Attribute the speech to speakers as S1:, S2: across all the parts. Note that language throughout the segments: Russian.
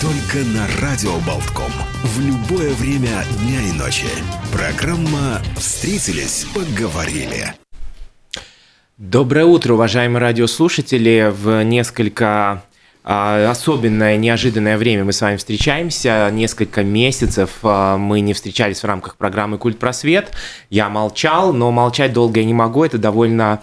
S1: Только на Радио Болтком. В любое время дня и ночи. Программа «Встретились, поговорили».
S2: Доброе утро, уважаемые радиослушатели. В несколько а, особенное, неожиданное время мы с вами встречаемся. Несколько месяцев а, мы не встречались в рамках программы «Культ просвет». Я молчал, но молчать долго я не могу. Это довольно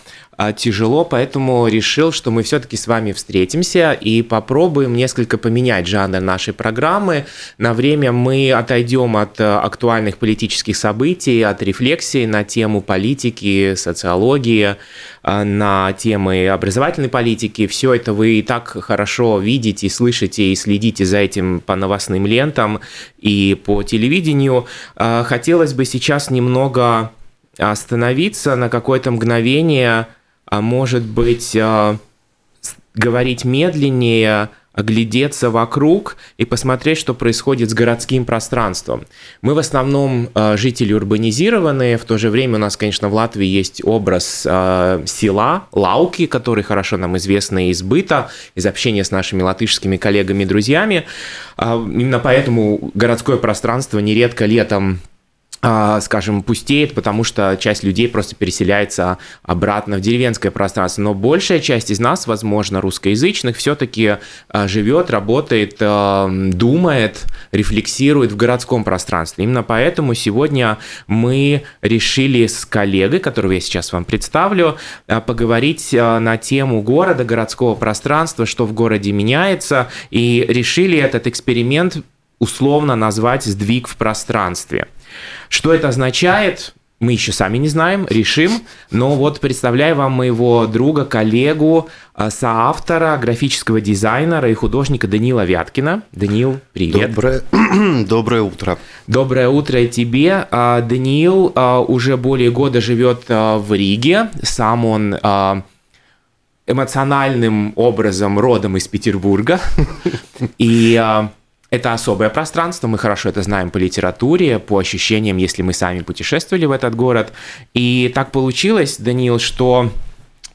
S2: тяжело, поэтому решил, что мы все-таки с вами встретимся и попробуем несколько поменять жанр нашей программы. На время мы отойдем от а, актуальных политических событий, от рефлексии на тему политики, социологии, а, на темы образовательной политики. Все это вы и так хорошо видите, слышите и следите за этим по новостным лентам и по телевидению. Хотелось бы сейчас немного остановиться на какое-то мгновение – а может быть, а, говорить медленнее, оглядеться вокруг и посмотреть, что происходит с городским пространством. Мы в основном а, жители урбанизированные, в то же время у нас, конечно, в Латвии есть образ села, Лауки, который хорошо нам известен из быта, из общения с нашими латышскими коллегами и друзьями. Именно поэтому городское пространство нередко летом скажем, пустеет, потому что часть людей просто переселяется обратно в деревенское пространство. Но большая часть из нас, возможно, русскоязычных, все-таки а, живет, работает, а, думает, рефлексирует в городском пространстве. Именно поэтому сегодня мы решили с коллегой, которого я сейчас вам представлю, поговорить на тему города, городского пространства, что в городе меняется, и решили этот эксперимент условно назвать «сдвиг в пространстве». Что это означает? Мы еще сами не знаем, решим. Но вот представляю вам моего друга, коллегу, а, соавтора, графического дизайнера и художника Данила Вяткина. Данил, привет.
S3: Доброе, доброе утро.
S2: Доброе утро и тебе. А, Даниил а, уже более года живет в Риге. Сам он эмоциональным образом родом из Петербурга. И это особое пространство, мы хорошо это знаем по литературе, по ощущениям, если мы сами путешествовали в этот город. И так получилось, Даниил, что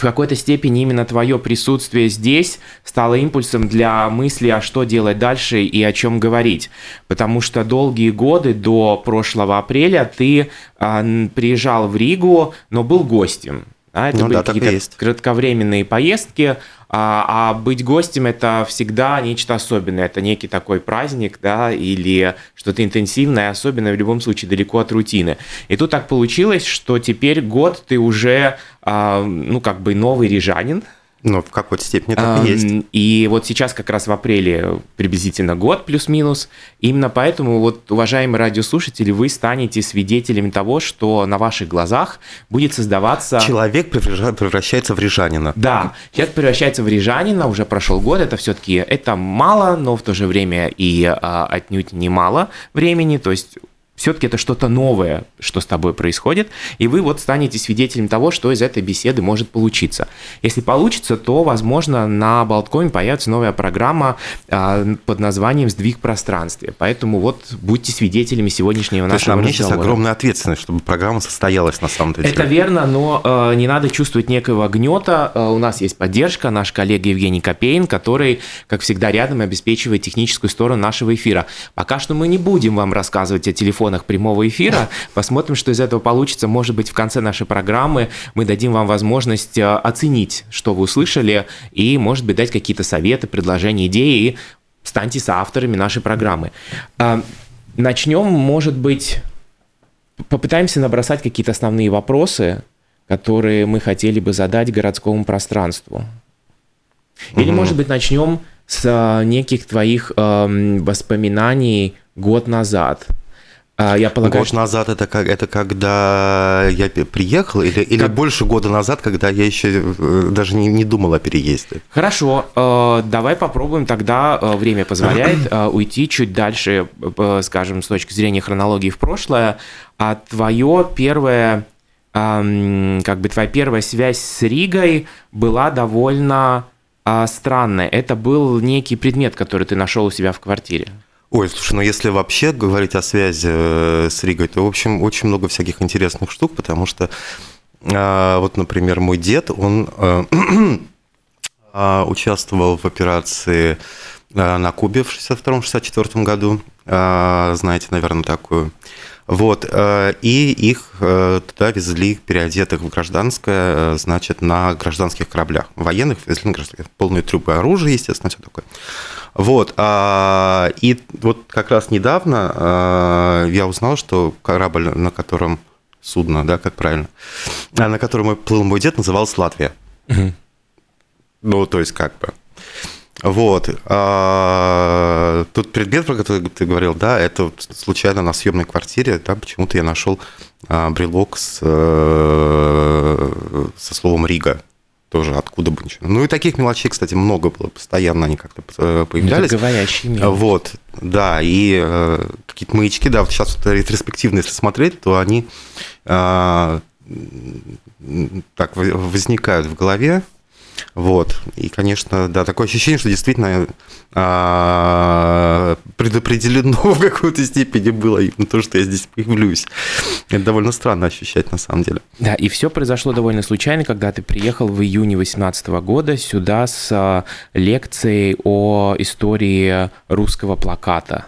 S2: в какой-то степени именно твое присутствие здесь стало импульсом для мысли, а что делать дальше и о чем говорить. Потому что долгие годы до прошлого апреля ты э, приезжал в Ригу, но был гостем. Да, это ну, были да, какие-то кратковременные поездки, а, а быть гостем это всегда нечто особенное. Это некий такой праздник, да, или что-то интенсивное, особенное в любом случае далеко от рутины. И тут так получилось, что теперь год ты уже, а, ну, как бы новый рижанин,
S3: ну, в какой-то степени так и есть.
S2: И вот сейчас как раз в апреле приблизительно год плюс-минус. Именно поэтому, вот, уважаемые радиослушатели, вы станете свидетелями того, что на ваших глазах будет создаваться...
S3: Человек превращается в рижанина.
S2: Да, человек превращается в рижанина, уже прошел год, это все-таки это мало, но в то же время и а, отнюдь немало времени, то есть все-таки это что-то новое, что с тобой происходит, и вы вот станете свидетелем того, что из этой беседы может получиться. Если получится, то, возможно, на Болткоме появится новая программа а, под названием «Сдвиг пространстве». Поэтому вот будьте свидетелями сегодняшнего
S3: то
S2: нашего
S3: разговора. мне сейчас огромная ответственность, чтобы программа состоялась на самом деле.
S2: Это верно, но э, не надо чувствовать некого гнета. Э, у нас есть поддержка, наш коллега Евгений Копейн, который, как всегда, рядом обеспечивает техническую сторону нашего эфира. Пока что мы не будем вам рассказывать о телефоне телефонах прямого эфира. Посмотрим, что из этого получится. Может быть, в конце нашей программы мы дадим вам возможность э, оценить, что вы услышали, и, может быть, дать какие-то советы, предложения, идеи, и станьте соавторами нашей программы. А, начнем, может быть, попытаемся набросать какие-то основные вопросы, которые мы хотели бы задать городскому пространству. Или, угу. может быть, начнем с э, неких твоих э, воспоминаний год назад – я полагаю,
S3: Год назад это, как, это когда я приехал, или, или
S2: Как-
S3: больше года назад, когда я еще э, даже не, не думал о переезде?
S2: Хорошо, э, давай попробуем тогда, э, время позволяет, э, уйти чуть дальше, э, скажем, с точки зрения хронологии в прошлое. А твое первое, как бы твоя первая связь с Ригой была довольно а, странная. Это был некий предмет, который ты нашел у себя в квартире.
S3: Ой, слушай, ну если вообще говорить о связи э, с Ригой, то, в общем, очень много всяких интересных штук, потому что, э, вот, например, мой дед, он э, э, участвовал в операции на Кубе в 62-64 году, знаете, наверное, такую. Вот, и их туда везли переодетых в гражданское, значит, на гражданских кораблях. Военных везли на гражданских. Полные трубы оружия, естественно, все такое. Вот, а, и вот как раз недавно а, я узнал, что корабль, на котором судно, да, как правильно, а, на котором плыл мой дед, назывался Латвия. Ну, то есть как бы. Вот. а, Тут предмет, про который ты говорил, да, это случайно на съемной квартире, да, почему-то я нашел а, брелок с, э, со словом Рига. Тоже откуда бы ничего. Ну и таких мелочей, кстати, много было. Постоянно они как-то э, появлялись.
S2: Говорящий мир.
S3: Вот, да, и э, какие-то маячки, да, вот сейчас вот ретроспективно, если смотреть, то они э, так во- возникают в голове, вот, и, конечно, да, такое ощущение, что действительно а, предопределено в какой-то степени было именно то, что я здесь появлюсь. Это довольно странно ощущать на самом деле.
S2: Да, и все произошло довольно случайно, когда ты приехал в июне 2018 года сюда с а, лекцией о истории русского плаката.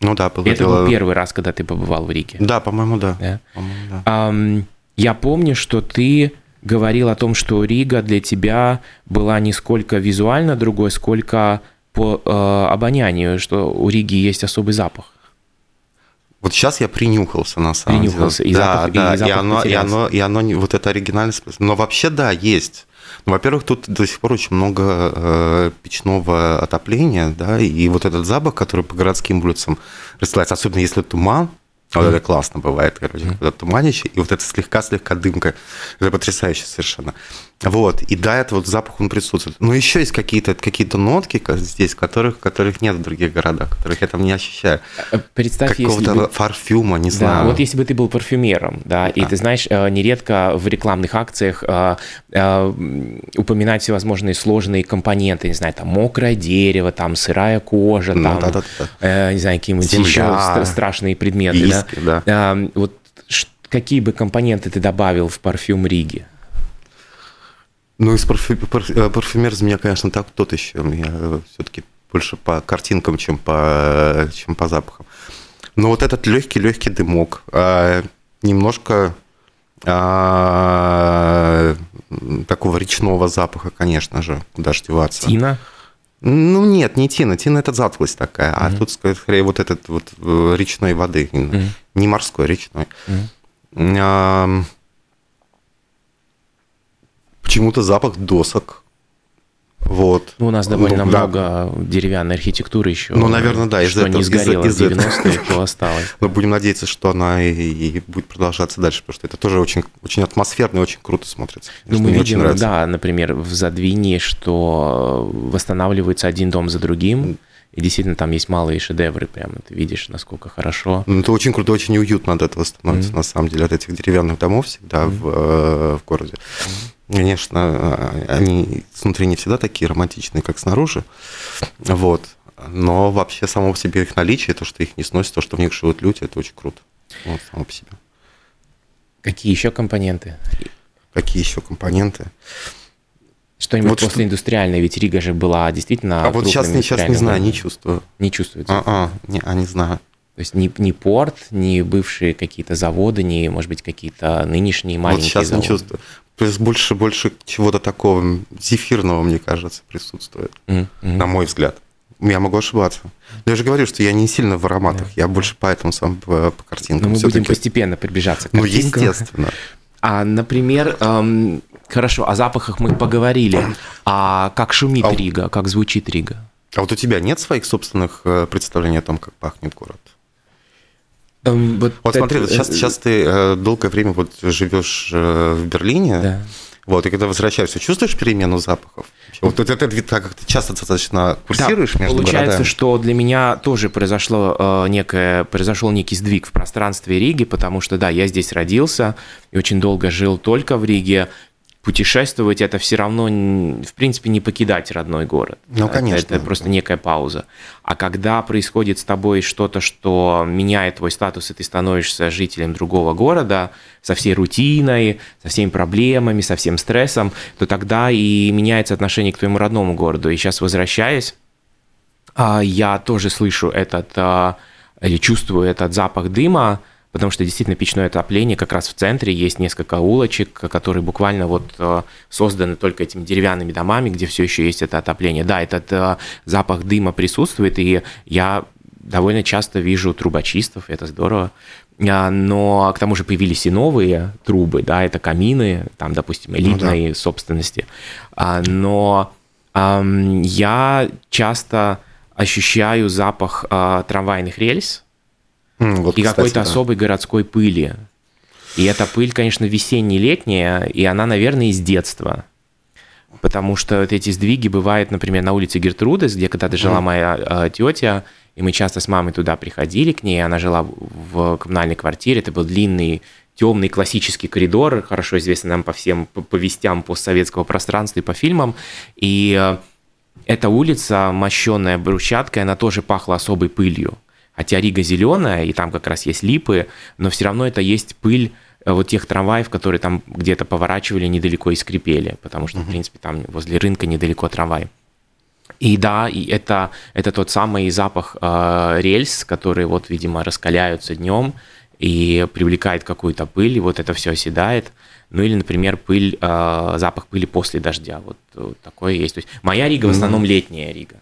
S3: Ну да, было
S2: Это
S3: дело-
S2: был первый раз, когда ты побывал в Риге.
S3: Да, по-моему, да.
S2: Да?
S3: По-моему, да.
S2: Ам, я помню, что ты говорил о том, что Рига для тебя была не сколько визуально другой, сколько по э, обонянию, что у Риги есть особый запах.
S3: Вот сейчас я принюхался, на самом
S2: Принюхался,
S3: деле.
S2: и
S3: да,
S2: запах-
S3: да, и,
S2: запах
S3: оно, и, оно, и оно, не- вот это оригинальность. Но вообще, да, есть. Ну, во-первых, тут до сих пор очень много э, печного отопления, да, и вот этот запах, который по городским улицам расстилается, особенно если туман, вот это классно бывает, короче, когда туманище, и вот это слегка-слегка дымка, это потрясающе совершенно. Вот, и да, это вот запах, он присутствует. Но еще есть какие-то какие нотки здесь, которых, которых нет в других городах, которых я там не ощущаю.
S2: Э, Представь, если
S3: Какого-то
S2: бы...
S3: парфюма, не
S2: Да,
S3: знаю.
S2: вот если бы ты был парфюмером, да, и
S3: Да.
S2: ты знаешь, э, нередко в рекламных акциях э, упоминать всевозможные сложные компоненты, не знаю, там мокрое дерево, там сырая кожа,
S3: Ну,
S2: там, не знаю, какие-нибудь еще стра- страшные предметы, да.
S3: виски, да.
S2: Э, вот какие бы компоненты ты добавил в парфюм Риги?
S3: Ну, из парфю- парф- э, парфюмер из меня, конечно, так тот еще. Я все-таки больше по картинкам, чем по, чем по запахам. Но вот этот легкий-легкий дымок, а, немножко а, такого речного запаха, конечно же, куда ж деваться.
S2: Тина?
S3: Ну, нет, не тина. Тина – это затхлость такая. А тут, скорее, вот этот вот э, речной воды.
S2: Мгм.
S3: Не морской, а речной.
S2: Мгм.
S3: Ам, Почему-то запах досок. Вот.
S2: Ну, у нас довольно
S3: Ну, да.
S2: много деревянной архитектуры еще.
S3: Ну, наверное, да, из
S2: Что
S3: этого-
S2: не сгорело
S3: из
S2: в
S3: этого.
S2: 90-е, то осталось.
S3: Но будем надеяться, что она и, и будет продолжаться дальше, потому что это тоже очень, очень атмосферно и очень круто смотрится.
S2: Ну,
S3: Что
S2: мы видим,
S3: нравится.
S2: да, например, в Задвине, что восстанавливается один дом за другим, и действительно там есть малые шедевры, прямо ты видишь, насколько хорошо.
S3: Ну, Это очень круто, очень уютно от этого становится, на самом деле, от этих деревянных домов всегда в, э, в городе. Конечно, э, они снутри не всегда такие романтичные, как снаружи, вот. Но вообще само по себе их наличие, то, что их не сносит, то, что в них живут люди, это очень круто. Вот, само по себе.
S2: Какие еще компоненты?
S3: Какие еще компоненты?
S2: Что-нибудь
S3: Вот что-
S2: после индустриальной, ведь Рига же была действительно
S3: А вот сейчас, не- сейчас не знаю, не чувствую.
S2: Не чувствуется.
S3: А, не, а, не знаю.
S2: То есть ни, ни порт, ни бывшие какие-то заводы, ни, может быть, какие-то нынешние
S3: Вот
S2: маленькие
S3: сейчас
S2: заводы.
S3: не чувствую. Плюс больше, больше чего-то такого зефирного, мне кажется, присутствует,
S2: мгм.
S3: на мой взгляд. Я могу ошибаться. Я же говорю, что я не сильно в ароматах, я больше поэтому сам по, по картинкам.
S2: Но мы будем постепенно приближаться к
S3: Ну,
S2: картинкам.
S3: естественно.
S2: А, например, эм, хорошо, о запахах мы поговорили. А как шумит
S3: А
S2: Рига, как звучит Рига?
S3: А вот у тебя нет своих собственных э, представлений о том, как пахнет город? Эм, вот, вот это, смотри, вот сейчас, сейчас ты э, долгое время вот живешь э, в Берлине. Да. Вот, и когда возвращаешься, чувствуешь перемену запахов? Вот это, это так как ты часто достаточно курсируешь
S2: да,
S3: между
S2: Получается,
S3: городами.
S2: что для меня тоже произошло э, некое, произошел некий сдвиг в пространстве Риги, потому что, да, я здесь родился и очень долго жил только в Риге, путешествовать это все равно, в принципе, не покидать родной город.
S3: Ну, конечно.
S2: Это, это просто некая пауза. А когда происходит с тобой что-то, что меняет твой статус, и ты становишься жителем другого города со всей рутиной, со всеми проблемами, со всем стрессом, то тогда и меняется отношение к твоему родному городу. И сейчас, возвращаясь, а, я тоже слышу этот а, или чувствую этот запах дыма, потому что действительно печное отопление как раз в центре, есть несколько улочек, которые буквально вот э, созданы только этими деревянными домами, где все еще есть это отопление. Да, этот э, запах дыма присутствует, и я довольно часто вижу трубочистов, это здорово. А, но к тому же появились и новые трубы, да, это камины, там, допустим, элитной ну, да. собственности. А, но я часто ощущаю запах а, трамвайных рельс, вот, и какой-то да. особой городской пыли. И эта пыль, конечно, весенне-летняя, и она, наверное, из детства. Потому что вот эти сдвиги бывают, например, на улице Гертрудес, где когда-то жила mm. моя э, тетя, и мы часто с мамой туда приходили к ней, она жила в коммунальной квартире, это был длинный темный классический коридор, хорошо известный нам по всем повестям постсоветского пространства и по фильмам. И э, эта улица, мощенная брусчаткой, она тоже пахла особой пылью. Хотя Рига зеленая, и там как раз есть липы, но все равно это есть пыль э, вот тех трамваев, которые там где-то поворачивали недалеко и скрипели, потому что, в принципе, там возле рынка недалеко трамвай. И да, и это, это тот самый запах э, рельс, которые вот, видимо, раскаляются днем и привлекает какую-то пыль, и вот это все оседает. Ну или, например, пыль, э, запах пыли после дождя. Вот, вот такое есть. То есть моя Рига в основном летняя Рига.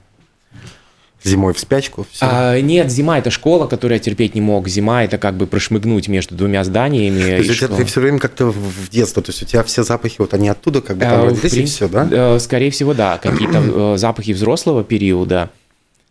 S3: Зимой в спячку?
S2: Все. А, нет, зима это школа, которую я терпеть не мог. Зима это как бы прошмыгнуть между двумя зданиями. То
S3: есть ты все время как-то в детство, то есть у тебя все запахи, вот они оттуда как бы там а, родились принципе, и все, да?
S2: Э, скорее всего, да. Какие-то э, запахи взрослого периода,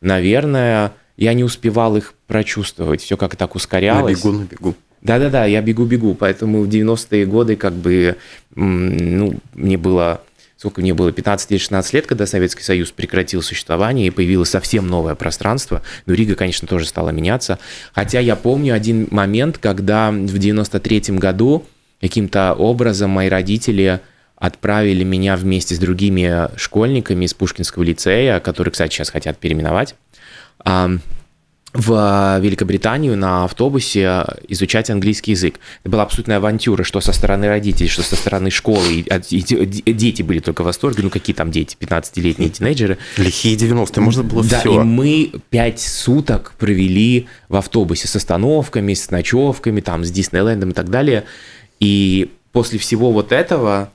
S2: наверное, я не успевал их прочувствовать. Все как так ускорялось.
S3: На бегу, на бегу.
S2: Да-да-да, я бегу-бегу, поэтому в 90-е годы как бы, ну, мне было сколько мне было, 15 или 16 лет, когда Советский Союз прекратил существование и появилось совсем новое пространство. Но Рига, конечно, тоже стала меняться. Хотя я помню один момент, когда в 93 году каким-то образом мои родители отправили меня вместе с другими школьниками из Пушкинского лицея, которые, кстати, сейчас хотят переименовать, в Великобританию на автобусе изучать английский язык. Это была абсолютная авантюра, что со стороны родителей, что со стороны школы. И дети были только в восторге. Ну, какие там дети, 15-летние тинейджеры.
S3: Лихие 90-е, можно было
S2: да,
S3: все.
S2: и мы пять суток провели в автобусе с остановками, с ночевками, там, с Диснейлендом и так далее. И после всего вот этого,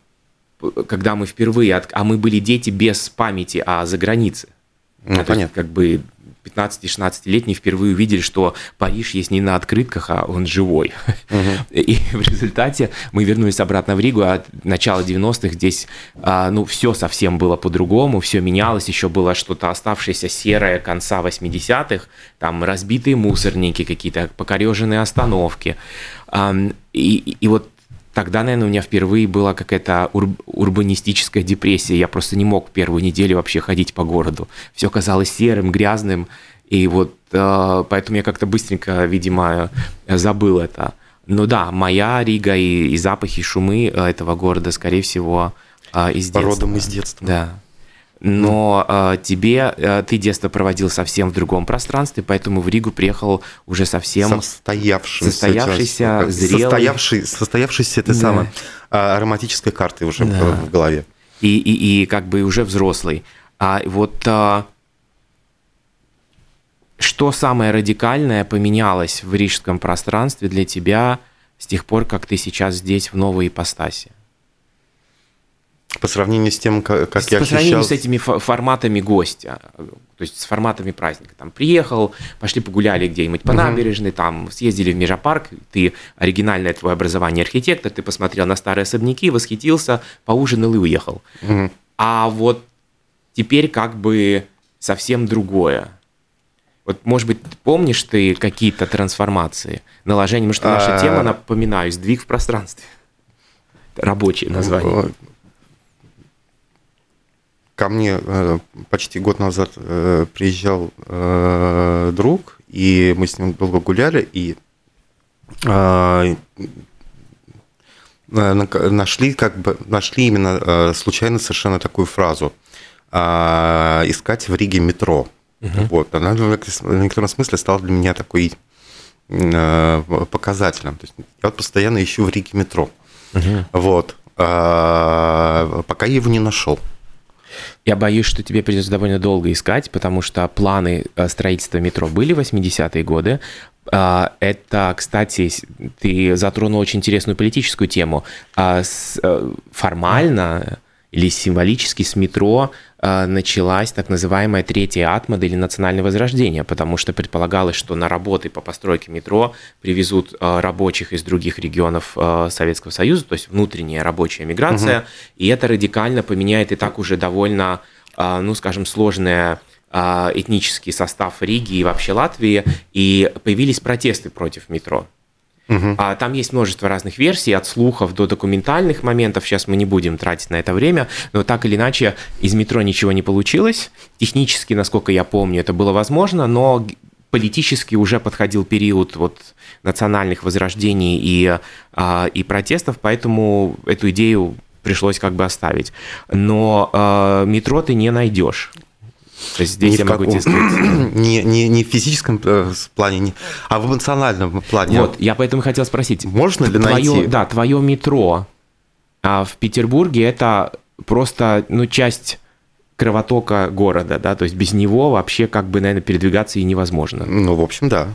S2: когда мы впервые, а мы были дети без памяти, а за границей. Ну, а понятно. Есть, как бы 15-16-летние впервые увидели, что Париж есть не на открытках, а он живой. Угу. И в результате мы вернулись обратно в Ригу, а начало 90-х здесь, а, ну, все совсем было по-другому, все менялось, еще было что-то оставшееся серое конца 80-х, там разбитые мусорники какие-то, покореженные остановки. И, и вот тогда, наверное, у меня впервые была какая-то ур- урбанистическая депрессия. Я просто не мог первую неделю вообще ходить по городу. Все казалось серым, грязным. И вот э, поэтому я как-то быстренько, видимо, забыл это. Но да, моя Рига и, и запахи, и шумы этого города, скорее всего, э, из детства.
S3: Родом из детства.
S2: Да но э, тебе э, ты детство проводил совсем в другом пространстве, поэтому в Ригу приехал уже совсем
S3: состоявшийся,
S2: состоявшийся зрелый,
S3: состоявший, состоявшийся этой да. самой а, ароматической картой уже да. в голове.
S2: И, и, и как бы уже взрослый. А вот а, что самое радикальное поменялось в рижском пространстве для тебя с тех пор, как ты сейчас здесь в новой ипостаси?
S3: По сравнению с тем, как, как
S2: я По сравнению с этими форматами гостя, то есть с форматами праздника. Там приехал, пошли погуляли где-нибудь по набережной, там съездили в Межапарк, ты оригинальное твое образование архитектор, ты посмотрел на старые особняки, восхитился, поужинал и уехал. А вот теперь как бы совсем другое. Вот, может быть, помнишь ты какие-то трансформации, наложения? Потому что наша
S3: А.
S2: тема, напоминаю, сдвиг в пространстве. Рабочее название.
S3: Ко мне э, почти год назад э, приезжал э, друг, и мы с ним долго гуляли, и нак- нашли как бы нашли именно случайно совершенно такую фразу а, искать в Риге метро. Вот, она в некотором смысле стала для меня такой показателем. То есть я вот постоянно ищу в Риге метро. Вот. А, пока я его не нашел.
S2: Я боюсь, что тебе придется довольно долго искать, потому что планы э, строительства метро были в 80-е годы. А, Это, кстати, ты затронул очень интересную политическую тему. А, э, Формально или символически с метро э, началась так называемая третья атмада или национальное возрождение, потому что предполагалось, что на работы по постройке метро привезут э, рабочих из других регионов э, Советского Союза, то есть внутренняя рабочая миграция, и это радикально поменяет и так уже довольно, э, ну, скажем, сложное этнический состав Риги и вообще Латвии, и появились протесты против метро. А Там есть множество разных версий, от слухов до документальных моментов. Сейчас мы не будем тратить на это время, но так или иначе из метро ничего не получилось. Технически, насколько я помню, это было возможно, но политически уже подходил период вот национальных возрождений и, а, и протестов, поэтому эту идею пришлось как бы оставить. Но а, метро ты не найдешь. То есть здесь
S3: Ни
S2: я могу
S3: каком-
S2: сказать.
S3: не, не, не в физическом э, плане, не- а в эмоциональном плане.
S2: Вот, я поэтому хотел спросить.
S3: Можно ли
S2: твое,
S3: найти?
S2: Да, твое метро а в Петербурге это просто, ну, часть кровотока города, да, то есть без него вообще как бы, наверное, передвигаться и невозможно.
S3: Ну, в общем, да.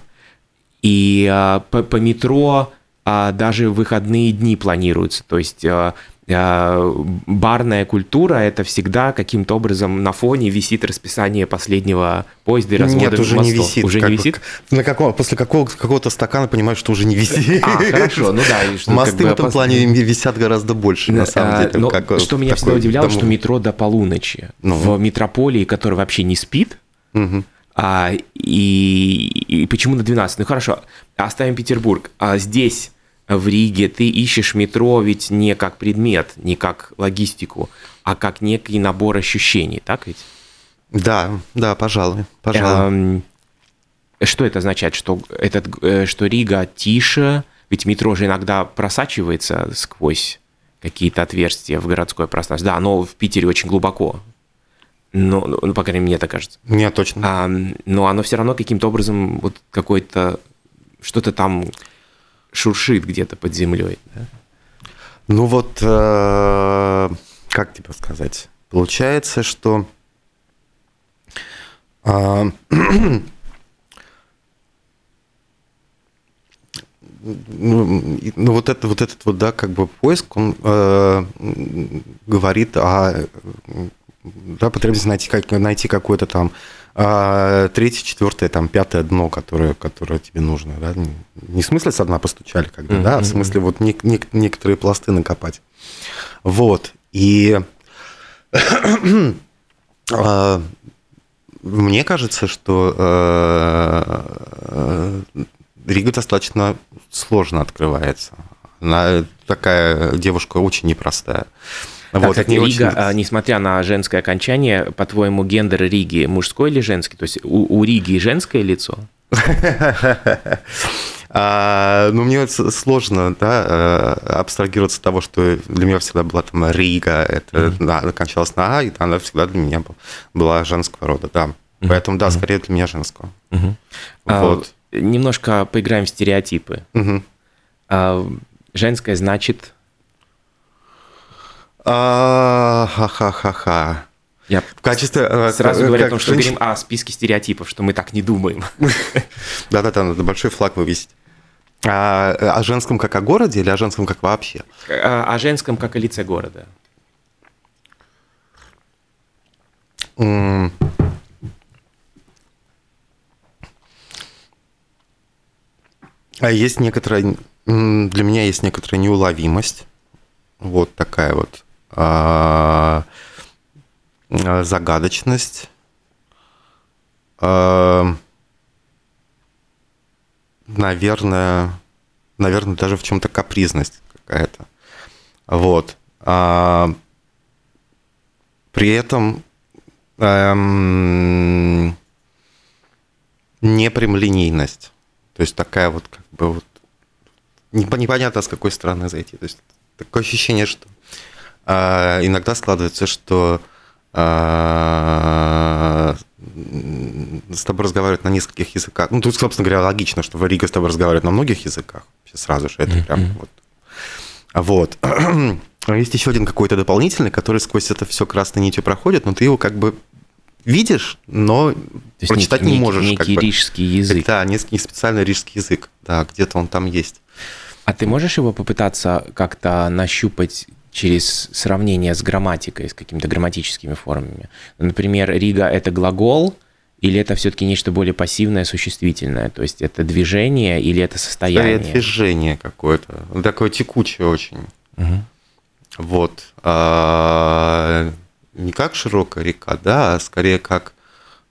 S2: И а, по, по метро а, даже выходные дни планируются, то есть а, барная культура это всегда каким-то образом на фоне висит расписание последнего поезда и развода
S3: Нет, уже не висит.
S2: Уже
S3: как
S2: не висит?
S3: На каком, после какого, какого-то стакана понимаешь, что уже не висит.
S2: А, хорошо, ну да. и что
S3: Мосты
S2: как бы
S3: в этом
S2: опас-
S3: плане висят гораздо больше, на самом
S2: А,
S3: деле.
S2: но
S3: как, э,
S2: что меня всегда удивляло,
S3: дом-
S2: что метро до полуночи
S3: Ну.
S2: в метрополии, который вообще не спит,
S3: Мгм.
S2: а, и, и почему на 12? Ну хорошо, оставим Петербург. А здесь, в Риге, ты ищешь метро ведь не как предмет, не как логистику, а как некий набор ощущений, так ведь?
S3: Да, да, пожалуй, пожалуй.
S2: Эм, Что это означает? Что, этот, э, что Рига тише? Ведь метро же иногда просачивается сквозь какие-то отверстия в городское пространство. Да, оно в Питере очень глубоко. Но, ну, по крайней мере, мне так кажется.
S3: Нет, точно.
S2: А, но оно все равно каким-то образом вот какой-то что-то там шуршит где-то под землей. да?
S3: Ну вот, э, как тебе сказать? Получается, что а, ну, ну, вот, это, вот этот вот, да, как бы поиск, он э, говорит о э, да, потребности найти, как, найти какое-то там а, третье, четвертое, там, пятое дно, которое, которое тебе нужно. Да? Не, не в смысле со дна постучали, когда, да, а в смысле вот нек- нек- некоторые пласты накопать. Вот. И а, мне кажется, что э, Рига достаточно сложно открывается. Она такая девушка очень непростая. Вот,
S2: кстати,
S3: не очень-
S2: Рига, а, несмотря на женское окончание, по-твоему, гендер Риги мужской или женский? То есть у, у Риги женское лицо?
S3: А, ну, мне сложно, да, э, абстрагироваться от того, что для меня всегда была там Рига, это да, кончалась на А, и она всегда для меня был- была женского рода, да. Поэтому, да, скорее для меня женского.
S2: А,
S3: Вот.
S2: немножко поиграем в стереотипы. А, женское значит...
S3: Ха-ха-ха-ха.
S2: Я
S3: В качестве... э,
S2: сразу
S3: как-
S2: говорю о
S3: как
S2: том, что
S3: женщина-
S2: говорим о списке стереотипов, что мы так не думаем.
S3: Да-да-да, надо большой флаг вывесить. А, о женском как о городе или о женском как вообще?
S2: А, О женском как о лице города.
S3: А есть некоторая, для меня есть некоторая неуловимость, вот такая вот загадочность, а, наверное, наверное, даже в чем-то капризность какая-то. Вот. А, при этом эм, непрямолинейность. То есть такая вот как бы вот непонятно с какой стороны зайти. То есть такое ощущение, что э, иногда складывается, что э, с тобой разговаривают на нескольких языках. Ну, тут, собственно говоря, логично, что Рига с тобой разговаривает на многих языках. Сразу же это прям вот. Вот. Есть еще один какой-то дополнительный, который сквозь это все красной нитью проходит, но ты его как бы видишь, но То прочитать некий, не можешь.
S2: Некий как бы. рижский язык.
S3: Да, некий специальный рижский язык. Да, где-то он там есть.
S2: А ты можешь его попытаться как-то нащупать через сравнение с грамматикой, с какими-то грамматическими формами? Например, Рига – это глагол, или это все-таки нечто более пассивное, существительное? То есть это движение или это состояние?
S3: Это движение какое-то. Такое текучее очень. Угу. Вот. А, не как широкая река, да, а скорее как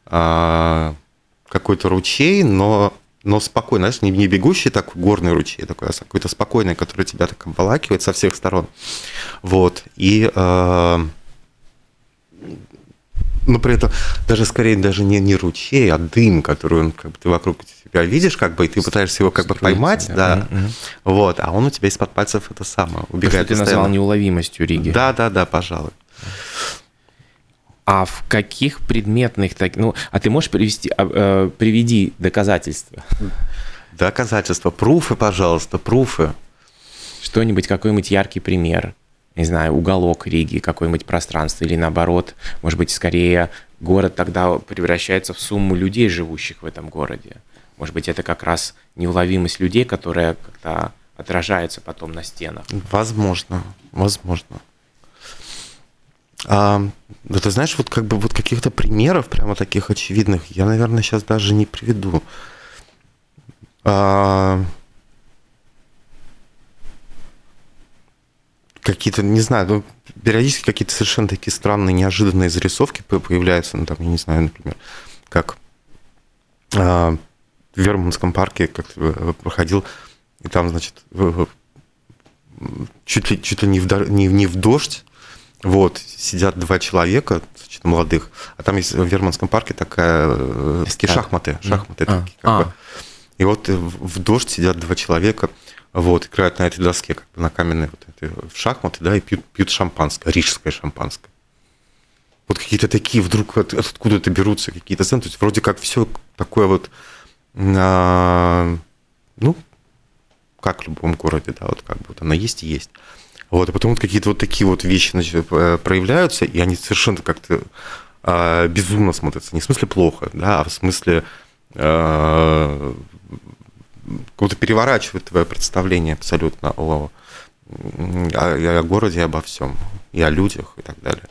S3: а, какой-то ручей, но но спокойно, знаешь, не, не бегущий такой горный ручей, такой, а какой-то спокойный, который тебя так обволакивает со всех сторон. Вот. И э, но при этом даже скорее даже не, не ручей, а дым, который он как бы ты вокруг себя видишь, как бы, и ты пытаешься его как бы поймать, да, вот, а он у тебя из-под пальцев это самое убегает.
S2: То, что ты назвал неуловимостью Риги.
S3: Да, да, да, пожалуй.
S2: А в каких предметных так, ну, а ты можешь привести, а, э, приведи доказательства?
S3: Доказательства, пруфы, пожалуйста, пруфы.
S2: Что-нибудь, какой-нибудь яркий пример не знаю, уголок Риги, какое-нибудь пространство, или наоборот, может быть, скорее город тогда превращается в сумму людей, живущих в этом городе. Может быть, это как раз неуловимость людей, которая как-то отражается потом на стенах.
S3: Возможно, возможно. А, да ты знаешь, вот как бы вот каких-то примеров прямо таких очевидных я, наверное, сейчас даже не приведу. А, какие-то, не знаю, ну, периодически какие-то совершенно такие странные, неожиданные зарисовки появляются, ну, там, я не знаю, например, как а, в Верманском парке как э, проходил, и там, значит, чуть ли, чуть ли не, в, не, не в дождь, вот, сидят два человека, значит, молодых, а там есть в Верманском парке такая, э, такие шахматы, шахматы а, такие, как а. бы. И вот в дождь сидят два человека, вот, играют на этой доске, как бы на каменной вот этой, в шахматы, да, и пьют, пьют шампанское, рижское шампанское. Вот какие-то такие вдруг от, откуда-то берутся какие-то сцены, то есть вроде как все такое вот, а, ну, как в любом городе, да, вот как бы вот оно есть и есть. Вот, а потом вот какие-то вот такие вот вещи значит, э, проявляются, и они совершенно как-то а, безумно смотрятся. Не в смысле плохо, да, а в смысле а, как-то переворачивает твое представление абсолютно о, о, о городе, обо всем, и о людях, и так далее.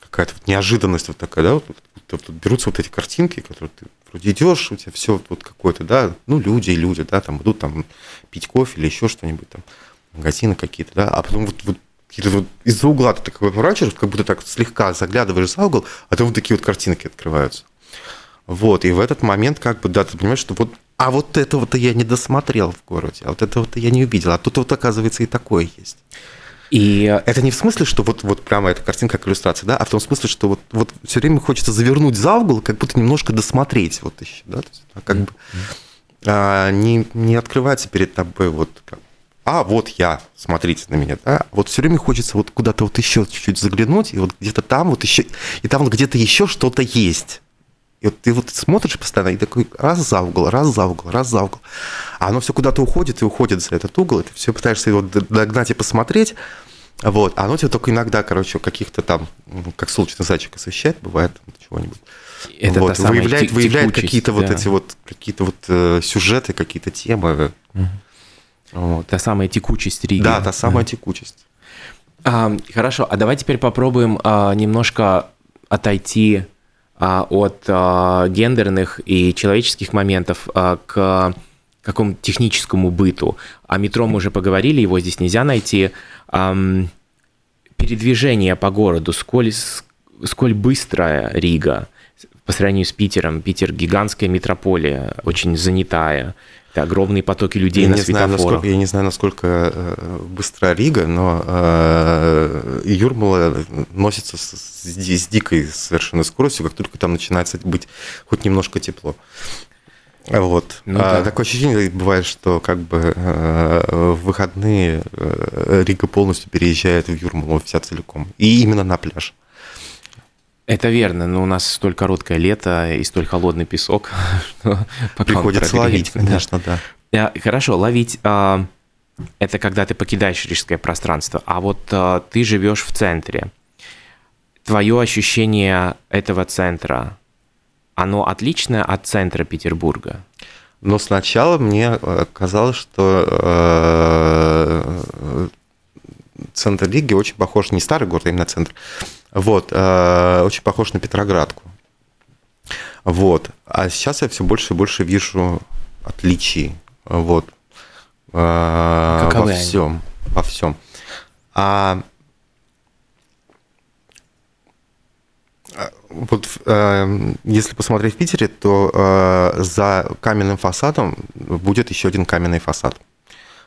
S3: Какая-то вот неожиданность вот такая, да, вот, вот, вот берутся вот эти картинки, которые ты вроде идешь, у тебя все вот какое-то, да, ну, люди и люди, да, там идут там пить кофе или еще что-нибудь там, магазины какие-то, да, а потом вот, вот какие-то вот из-за угла ты такой поворачиваешь, как будто так слегка заглядываешь за угол, а там вот такие вот картинки открываются. Вот, и в этот момент как бы, да, ты понимаешь, что вот а вот этого-то я не досмотрел в городе, а вот этого-то я не увидел. А тут вот, оказывается, и такое есть. И это не в смысле, что вот, вот прямо эта картинка как иллюстрация, да, а в том смысле, что вот, вот все время хочется завернуть за угол, как будто немножко досмотреть вот еще, да, есть, а как бы а, не, не открывается перед тобой вот как, а вот я, смотрите на меня, да, вот все время хочется вот куда-то вот еще чуть-чуть заглянуть, и вот где-то там вот еще, и там вот где-то еще что-то есть. И вот ты вот смотришь постоянно, и такой раз за угол, раз за угол, раз за угол. А оно все куда-то уходит и уходит за этот угол, и ты все пытаешься его догнать и посмотреть. Вот, а оно тебе только иногда, короче, каких-то там, как солнечный зайчик освещает, бывает чего-нибудь. Это вот, выявляет, выявляет какие-то да. вот эти вот какие-то вот э, сюжеты, какие-то темы.
S2: Угу. Вот. Та самая текучесть Риги.
S3: Да, та самая угу. текучесть.
S2: А, хорошо, а давай теперь попробуем а, немножко отойти а, от а, гендерных и человеческих моментов а, к какому техническому быту. О метро мы уже поговорили, его здесь нельзя найти. Передвижение по городу, сколь, сколь быстрая Рига по сравнению с Питером. Питер гигантская метрополия, очень занятая огромные потоки людей
S3: я
S2: на
S3: знаю,
S2: светофорах.
S3: я не знаю, насколько э, быстра Рига, но э, Юрмала носится с, с, с дикой совершенно скоростью, как только там начинается быть хоть немножко тепло. Вот.
S2: Ну
S3: а
S2: да.
S3: Такое ощущение бывает, что как бы э, в выходные э, Рига полностью переезжает в Юрмалу вся целиком. И именно на пляж.
S2: Это верно, но у нас столь короткое лето и столь холодный песок, что
S3: Приходится ловить,
S2: да.
S3: конечно, да.
S2: А, Хорошо, ловить а, это когда ты покидаешь рижское пространство, а вот а, ты живешь в центре. Твое ощущение этого центра, оно отличное от центра Петербурга?
S3: Но сначала мне э, казалось, что э, центр Риги очень похож, не старый город, а именно центр, вот, э, очень похож на Петроградку. Вот. А сейчас я все больше и больше вижу отличий. Вот. Э,
S2: Каковы
S3: во
S2: они?
S3: всем. Во всем. А а, вот э, если посмотреть в Питере, то э, за каменным фасадом будет еще один каменный фасад.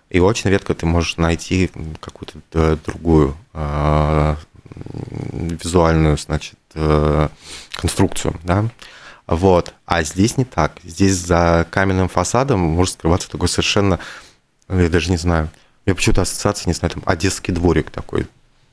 S3: И очень редко ты можешь найти какую-то э, другую э, визуальную, значит, э, конструкцию, да. Вот. А здесь не так. Здесь за каменным фасадом может скрываться такой совершенно, я даже не знаю, я почему-то ассоциация, не знаю, там, одесский дворик такой.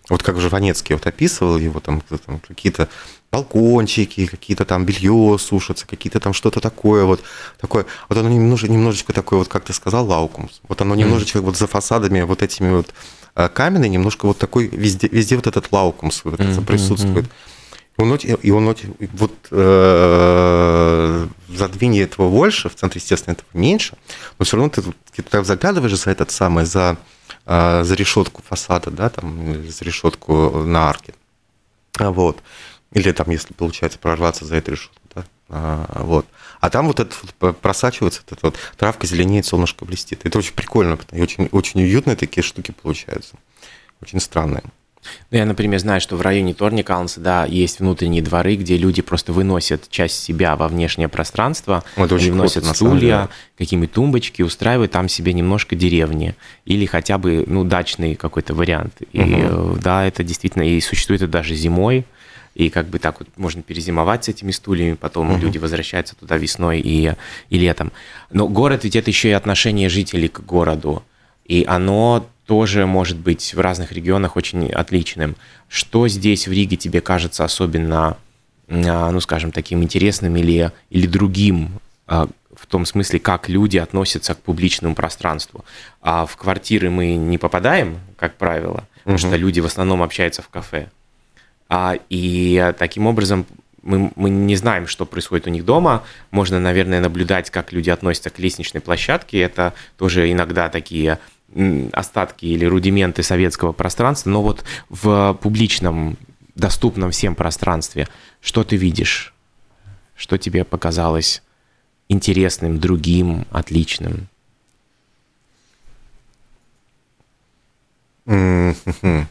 S3: Вот как Жванецкий вот описывал его, там, там какие-то балкончики, какие-то там белье сушатся, какие-то там что-то такое вот, такое. Вот оно немножечко, немножечко такое, вот как ты сказал, лаукумс. Вот оно немножечко вот за фасадами вот этими вот каменный, немножко вот такой, везде, везде вот этот лаукумс вот
S2: Мгм,
S3: присутствует. И он, и он вот э, за двини этого больше, в центре, естественно, этого меньше, но все равно ты, ты так заглядываешь за этот самый, за, э, за решетку фасада, да, там, или за решетку на арке. Вот. Или там, если получается прорваться за эту решетку, да, а, вот. А там вот это вот просачивается, вот эта вот травка зеленеет, солнышко блестит. Это очень прикольно, и очень, очень уютные такие штуки получаются. Очень странные.
S2: Ну, Я, например, знаю, что в районе Торникаунса, да, есть внутренние дворы, где люди просто выносят часть себя во внешнее пространство,
S3: Ой, это очень
S2: вносят
S3: круто,
S2: стулья, какие-нибудь тумбочки, устраивают там себе немножко деревни или хотя бы, ну, дачный какой-то вариант. И э, да, это действительно, и существует это даже зимой, и как бы так вот можно перезимовать с этими стульями, потом люди возвращаются туда весной и, и летом. Но город ведь это еще и отношение жителей к городу, и оно тоже может быть в разных регионах очень отличным. Что здесь в Риге тебе кажется особенно, а, ну скажем, таким интересным или, или другим а, в том смысле, как люди относятся к публичному пространству. А в квартиры мы не попадаем, как правило, потому что люди в основном общаются в кафе. А, и таким образом мы, мы не знаем, что происходит у них дома. Можно, наверное, наблюдать, как люди относятся к лестничной площадке. Это тоже иногда такие остатки или рудименты советского пространства. Но вот в публичном, доступном всем пространстве, что ты видишь? Что тебе показалось интересным, другим, отличным?
S3: М-м-м.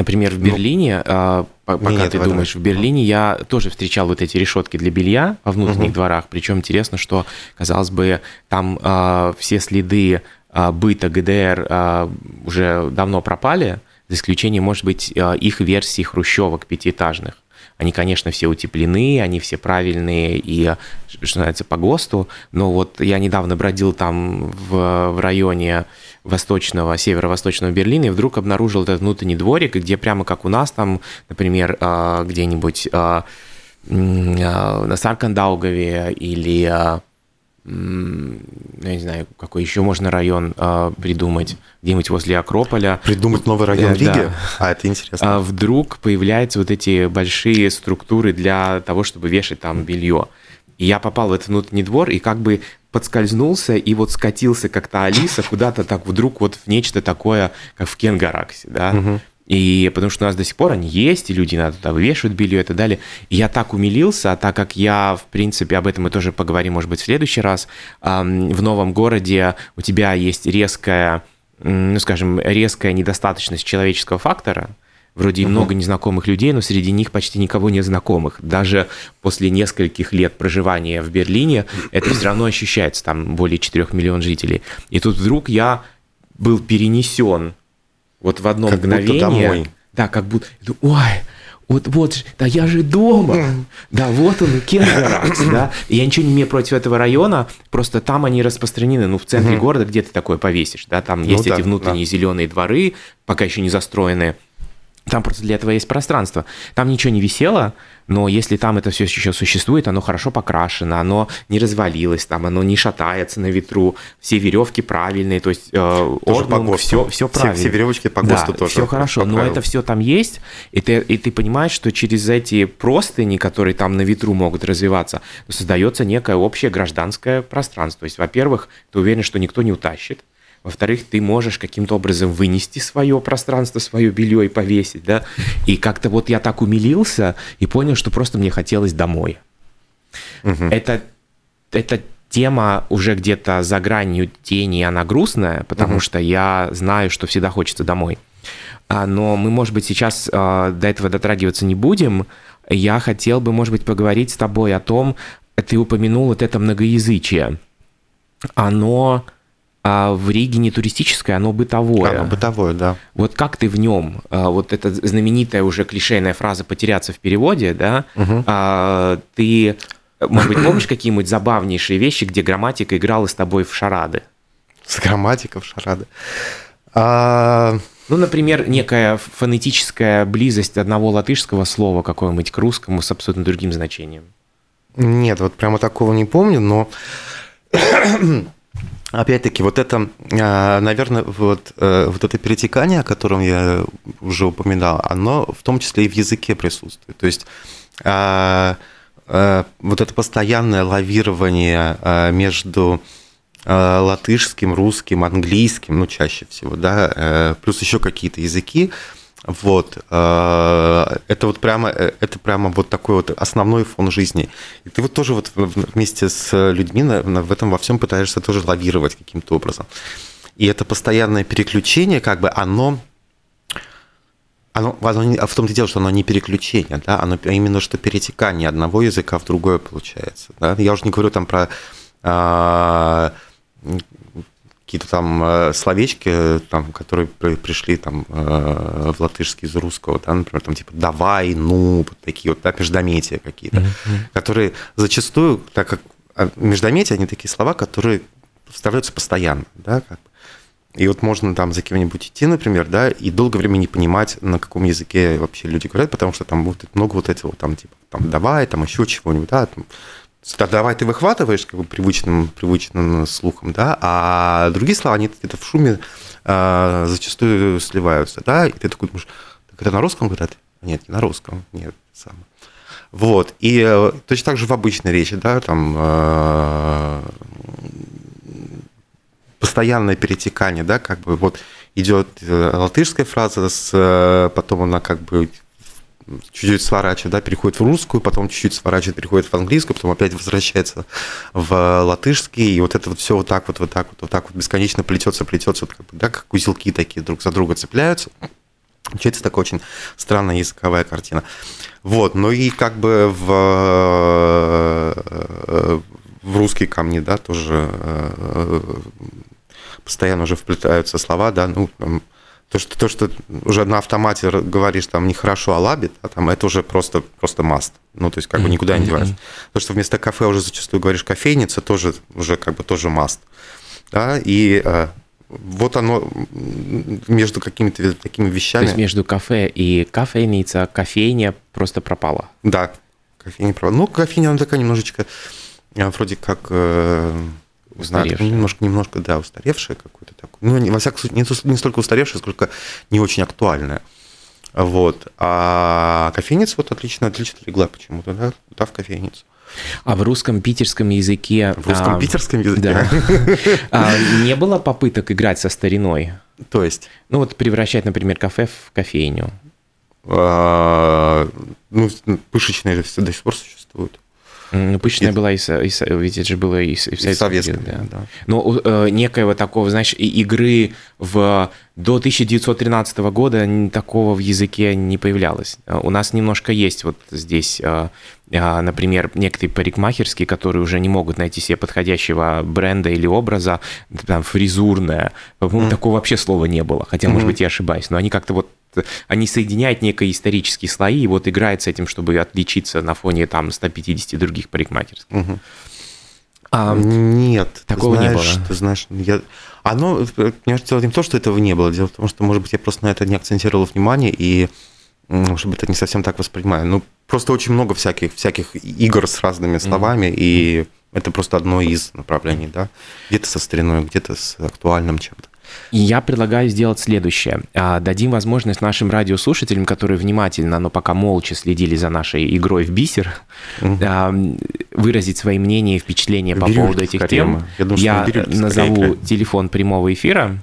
S2: Например, в Берлине, а, по- пока
S3: нет,
S2: ты думаешь, в Берлине я тоже встречал вот эти решетки для белья во внутренних дворах. Причем интересно, что, казалось бы, там а, все следы а, быта ГДР а, уже давно пропали, за исключением, может быть, а, их версий хрущевок пятиэтажных. Они, конечно, все утеплены, они все правильные и, что называется, по ГОСТу, но вот я недавно бродил там в, в районе восточного, северо-восточного Берлина и вдруг обнаружил этот внутренний дворик, где прямо как у нас там, например, а, где-нибудь а, а, на Саркандаугаве или, я не знаю, какой еще можно район придумать, где-нибудь возле Акрополя,
S3: Придумать новый район
S2: Э, да.
S3: Риги? А, это интересно.
S2: вдруг появляются вот эти большие структуры для того, чтобы вешать там белье. И я попал в этот внутренний двор и как бы подскользнулся и вот скатился как-то Алиса куда-то так вдруг вот в нечто такое, как в Кенгараксе, да. И потому что у нас до сих пор они есть, и люди иногда туда вешают белье и так далее. И я так умилился, а так как я, в принципе, об этом мы тоже поговорим, может быть, в следующий раз, в новом городе у тебя есть резкая, ну, скажем, резкая недостаточность человеческого фактора, Вроде и много незнакомых людей, но среди них почти никого не знакомых. Даже после нескольких лет проживания в Берлине это все равно ощущается, там более 4 миллионов жителей. И тут вдруг я был перенесен вот в одно
S3: Как будто
S2: мгновение.
S3: домой.
S2: Да, как будто, ой, вот, вот, да я же дома, да, вот он, Кензеракс, да. И я ничего не имею против этого района, просто там они распространены, ну, в центре города, где ты такое повесишь, да, там есть
S3: да,
S2: эти внутренние зеленые дворы, пока еще не застроенные, там просто для этого есть пространство. Там ничего не висело, но если там это все еще существует, оно хорошо покрашено, оно не развалилось, там оно не шатается на ветру, все веревки правильные, то есть э,
S3: Тоже по ГОСТу.
S2: все, все
S3: Все-
S2: правильно.
S3: все веревочки по
S2: Да,
S3: ГОСТу тоже
S2: Все хорошо, но это все там есть, и ты, и ты понимаешь, что через эти простыни, которые там на ветру могут развиваться, создается некое общее гражданское пространство. То есть, во-первых, ты уверен, что никто не утащит, во-вторых, ты можешь каким-то образом вынести свое пространство, свое белье и повесить, да. И как-то вот я так умилился и понял, что просто мне хотелось домой. Это, это тема уже где-то за гранью тени, она грустная, потому что я знаю, что всегда хочется домой. А, Но мы, может быть, сейчас а, до этого дотрагиваться не будем. Я хотел бы, может быть, поговорить с тобой о том, ты упомянул вот это многоязычие. Оно а, в Риге не туристическое, оно бытовое.
S3: Оно бытовое, да.
S2: Вот как ты в нем, а, вот эта знаменитая уже клишейная фраза «потеряться в переводе», да, а, ты, может быть, помнишь какие-нибудь забавнейшие вещи, где грамматика играла с тобой в шарады?
S3: С грамматиков шарады. А,
S2: Ну, например, некая фонетическая близость одного латышского слова какого-нибудь к русскому с абсолютно другим значением.
S3: Нет, вот прямо такого не помню, но опять-таки вот это, а, наверное, вот, э, вот это перетекание, о котором я уже упоминал, оно в том числе и в языке присутствует. То есть а, а, вот это постоянное лавирование между латышским, русским, английским, ну, чаще всего, да, э, плюс еще какие-то языки, вот, э, это вот прямо, э, это прямо вот такой вот основной фон жизни. И ты вот тоже вот вместе с людьми в этом во всем пытаешься тоже лавировать каким-то образом. И это постоянное переключение, как бы, оно оно, оно а в том-то дело, что оно не переключение, да, оно именно что перетекание одного языка в другое получается. Да? Я уже не говорю там про а, какие-то там э, словечки, там, которые при- пришли там э, в латышский из русского, да, например, там типа «давай», «ну», вот такие вот, да, междометия какие-то, которые зачастую, так как а, междометия, они такие слова, которые вставляются постоянно, да, как бы. И вот можно там за кем-нибудь идти, например, да, и долгое время не понимать, на каком языке вообще люди говорят, потому что там вот много вот этого, там, типа, там, давай, там, еще чего-нибудь, да, там, да, давай ты выхватываешь как бы привычным, привычным слухом, да, а другие слова, они где-то в шуме а, зачастую сливаются, да, и ты такой думаешь, так это на русском говорят? Нет, не на русском, нет, сам. Вот, и э, точно так же в обычной речи, да, там э, постоянное перетекание, да, как бы вот идет э, латышская фраза, с, э, потом она как бы чуть-чуть сворачивает, да, переходит в русскую, потом чуть-чуть сворачивает, переходит в английскую, потом опять возвращается в латышский, и вот это вот все вот так вот, вот так вот, вот так вот бесконечно плетется, плетется, вот как да, как узелки такие друг за друга цепляются. Получается такая очень странная языковая картина. Вот, ну и как бы в, в русские камни, да, тоже э, постоянно уже вплетаются слова, да, ну, там, то, что, то, что уже на автомате говоришь там нехорошо, а лабит, а там это уже просто, просто маст. Ну, то есть как бы никуда не деваешь. То, что вместо кафе уже зачастую говоришь кофейница, тоже уже как бы тоже маст. Да, и э, вот оно между какими-то такими
S2: То
S3: вещами.
S2: есть между кафе и кофейница, кофейня просто пропала.
S3: Да, кофейня права. Ну, кофейня, она такая немножечко, э, вроде как, э, не знаю,
S2: Устаревшая.
S3: немножко, немножко, да, устаревшая какой-то такой. Ну, не, во всяком случае, не, не столько устаревшая, сколько не очень актуальная. Вот. А кофейница вот отлично, отлично легла почему-то, да, да, в кофейницу.
S2: А в русском питерском языке...
S3: В русском
S2: а,
S3: питерском языке.
S2: Да. А, Не было попыток играть со стариной?
S3: То есть,
S2: Ну вот превращать, например, кафе в кофейню.
S3: а, ну, пышечные же все до сих пор существуют.
S2: Пышная была, и, и, ведь это же было и, и в
S3: Советском.
S2: Да, да. Но э, некоего такого, знаешь, игры в, до 1913 года такого в языке не появлялось. У нас немножко есть вот здесь, э, э, например, некоторые парикмахерские, которые уже не могут найти себе подходящего бренда или образа, там, фризурная. По-моему, mm. такого вообще слова не было, хотя, mm-hmm. может быть, я ошибаюсь, но они как-то вот они соединяют некие исторические слои и вот играют с этим, чтобы отличиться на фоне там 150 других парикмахерских. Угу.
S3: А, Нет, такого знаешь, не было. Ты знаешь, я... оно, понимаешь, дело не в том, что этого не было, дело в том, что, может быть, я просто на это не акцентировал внимание и, может быть, это не совсем так воспринимаю. Ну, просто очень много всяких, всяких игр с разными словами, mm-hmm. и это просто одно из направлений, да. Где-то со стариной, где-то с актуальным чем-то.
S2: И я предлагаю сделать следующее. А, дадим возможность нашим радиослушателям, которые внимательно, но пока молча следили за нашей игрой в бисер, угу. выразить свои мнения и впечатления по поводу этих тем. Я, думаю, я назову телефон прямого эфира.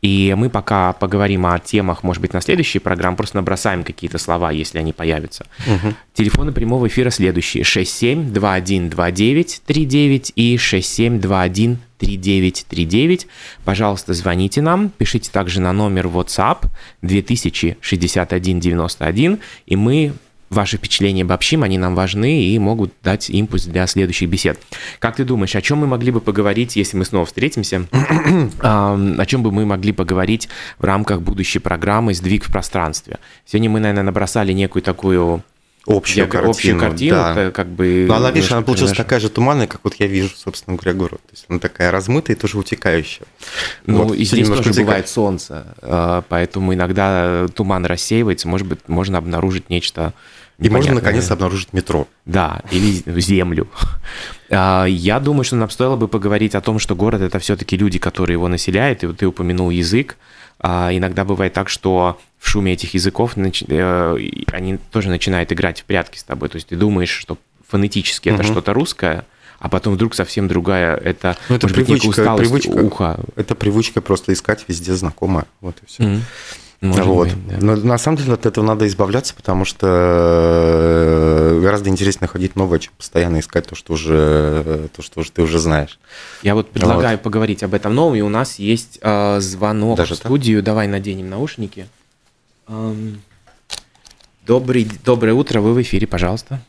S2: И мы пока поговорим о темах, может быть, на следующей программе, просто набросаем какие-то слова, если они появятся. Угу. Телефоны прямого эфира следующие. 67212939 и 67213939. Пожалуйста, звоните нам, пишите также на номер WhatsApp 206191, и мы ваши впечатления обобщим, они нам важны и могут дать импульс для следующих бесед. Как ты думаешь, о чем мы могли бы поговорить, если мы снова встретимся? о чем бы мы могли поговорить в рамках будущей программы «Сдвиг в пространстве»? Сегодня мы, наверное, набросали некую такую
S3: общую я, картину. Общую
S2: картину, да. как бы...
S3: Но она, видишь, она получилась даже... такая же туманная, как вот я вижу, собственно говоря, город. То есть она такая размытая и тоже утекающая.
S2: Ну, вот, и здесь тоже утекает. бывает солнце, а, поэтому иногда туман рассеивается, может быть, можно обнаружить нечто
S3: и можно наконец обнаружить метро.
S2: Да, или землю. А, я думаю, что нам стоило бы поговорить о том, что город это все-таки люди, которые его населяют. И вот ты упомянул язык. А, иногда бывает так, что в шуме этих языков э, они тоже начинают играть в прятки с тобой. То есть ты думаешь, что фонетически это что-то русское, а потом вдруг совсем другая. Это,
S3: ну, это может привычка, быть, привычка, уха. Это привычка просто искать везде знакомое. Вот и все. Mm-hmm. Может вот. Быть, да. Но на самом деле от этого надо избавляться, потому что э, гораздо интереснее находить новое, чем постоянно искать то, что уже, то, что уже ты уже знаешь.
S2: Я вот предлагаю вот. поговорить об этом новом, и у нас есть э, звонок Даже в студию. Так? Давай наденем наушники. Эм, добрый, доброе утро, вы в эфире, пожалуйста.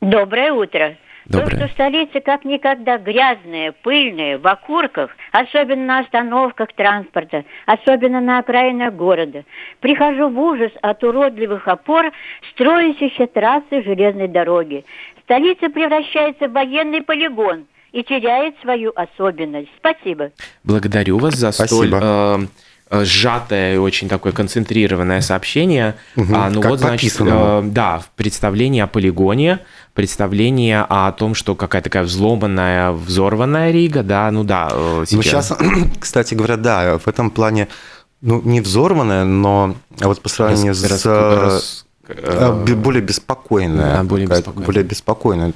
S4: Доброе утро.
S2: Доброе.
S4: То, что столица как никогда грязная, пыльная, в окурках, особенно на остановках транспорта, особенно на окраинах города. Прихожу в ужас от уродливых опор строящихся трассы железной дороги. Столица превращается в военный полигон и теряет свою особенность. Спасибо.
S2: Благодарю вас за Спасибо. столь... Э сжатое и очень такое концентрированное сообщение.
S3: Угу, а, ну как вот, значит, э,
S2: да, представление о полигоне, представление о том, что какая-то такая взломанная, взорванная Рига, да, ну да.
S3: Э, сейчас... Ну сейчас, кстати говоря, да, в этом плане, ну не взорванная, но вот по сравнению рас, с... Рас, э, более беспокойная. Да, более беспокойная. Более беспокойная.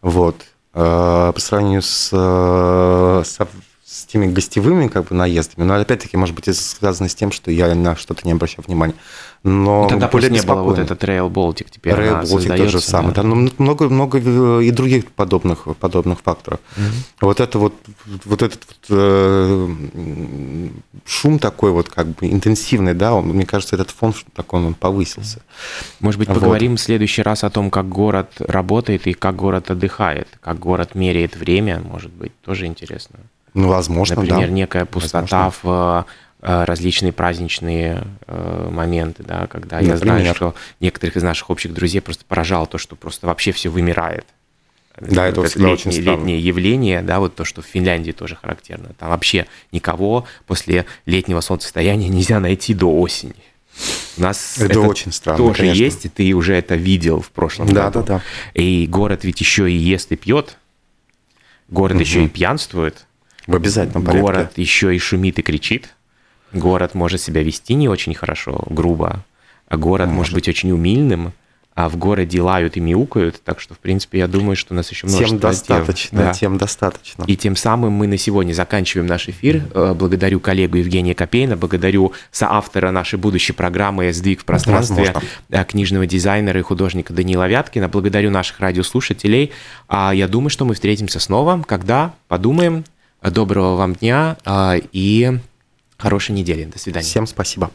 S3: Вот. По сравнению с, с с теми гостевыми как бы наездами, но опять-таки, может быть, это связано с тем, что я на что-то не обращаю внимания. Но
S2: и тогда более не было вот этот Rail Baltic теперь
S3: Rail Baltic тот же самый. Да. Ну, много, много и других подобных, подобных факторов. Угу. Вот это вот, вот этот вот, э, шум такой вот как бы интенсивный, да, он, мне кажется, этот фон такой он повысился.
S2: Может быть, поговорим вот. в следующий раз о том, как город работает и как город отдыхает, как город меряет время, может быть, тоже интересно.
S3: Ну, возможно,
S2: Например,
S3: да.
S2: некая пустота возможно. в э, различные праздничные э, моменты, да, когда Например. я знаю, что некоторых из наших общих друзей просто поражало то, что просто вообще все вымирает.
S3: Да, это, это летнее, очень странно.
S2: летнее явление, да, вот то, что в Финляндии тоже характерно. Там вообще никого после летнего солнцестояния нельзя найти до осени. У нас
S3: это, это очень странно,
S2: тоже конечно. есть, и ты уже это видел в прошлом
S3: да,
S2: году.
S3: Да, да,
S2: да. И город ведь еще и ест и пьет, город угу. еще и пьянствует.
S3: В обязательном порядке.
S2: Город еще и шумит и кричит. Город может себя вести не очень хорошо, грубо. А город может, может быть очень умильным, а в городе лают и мяукают, так что, в принципе, я думаю, что у нас еще множество
S3: Тем достаточно,
S2: тем. Да.
S3: тем достаточно.
S2: И тем самым мы на сегодня заканчиваем наш эфир. Э, Благодарю коллегу Евгения Копейна, благодарю соавтора нашей будущей программы «Сдвиг в пространстве»
S3: Возможно.
S2: э, книжного дизайнера и художника Данила Вяткина. Благодарю наших радиослушателей. А Я думаю, что мы встретимся снова, когда подумаем. Доброго вам дня а, и хорошей недели. До свидания.
S3: Всем спасибо.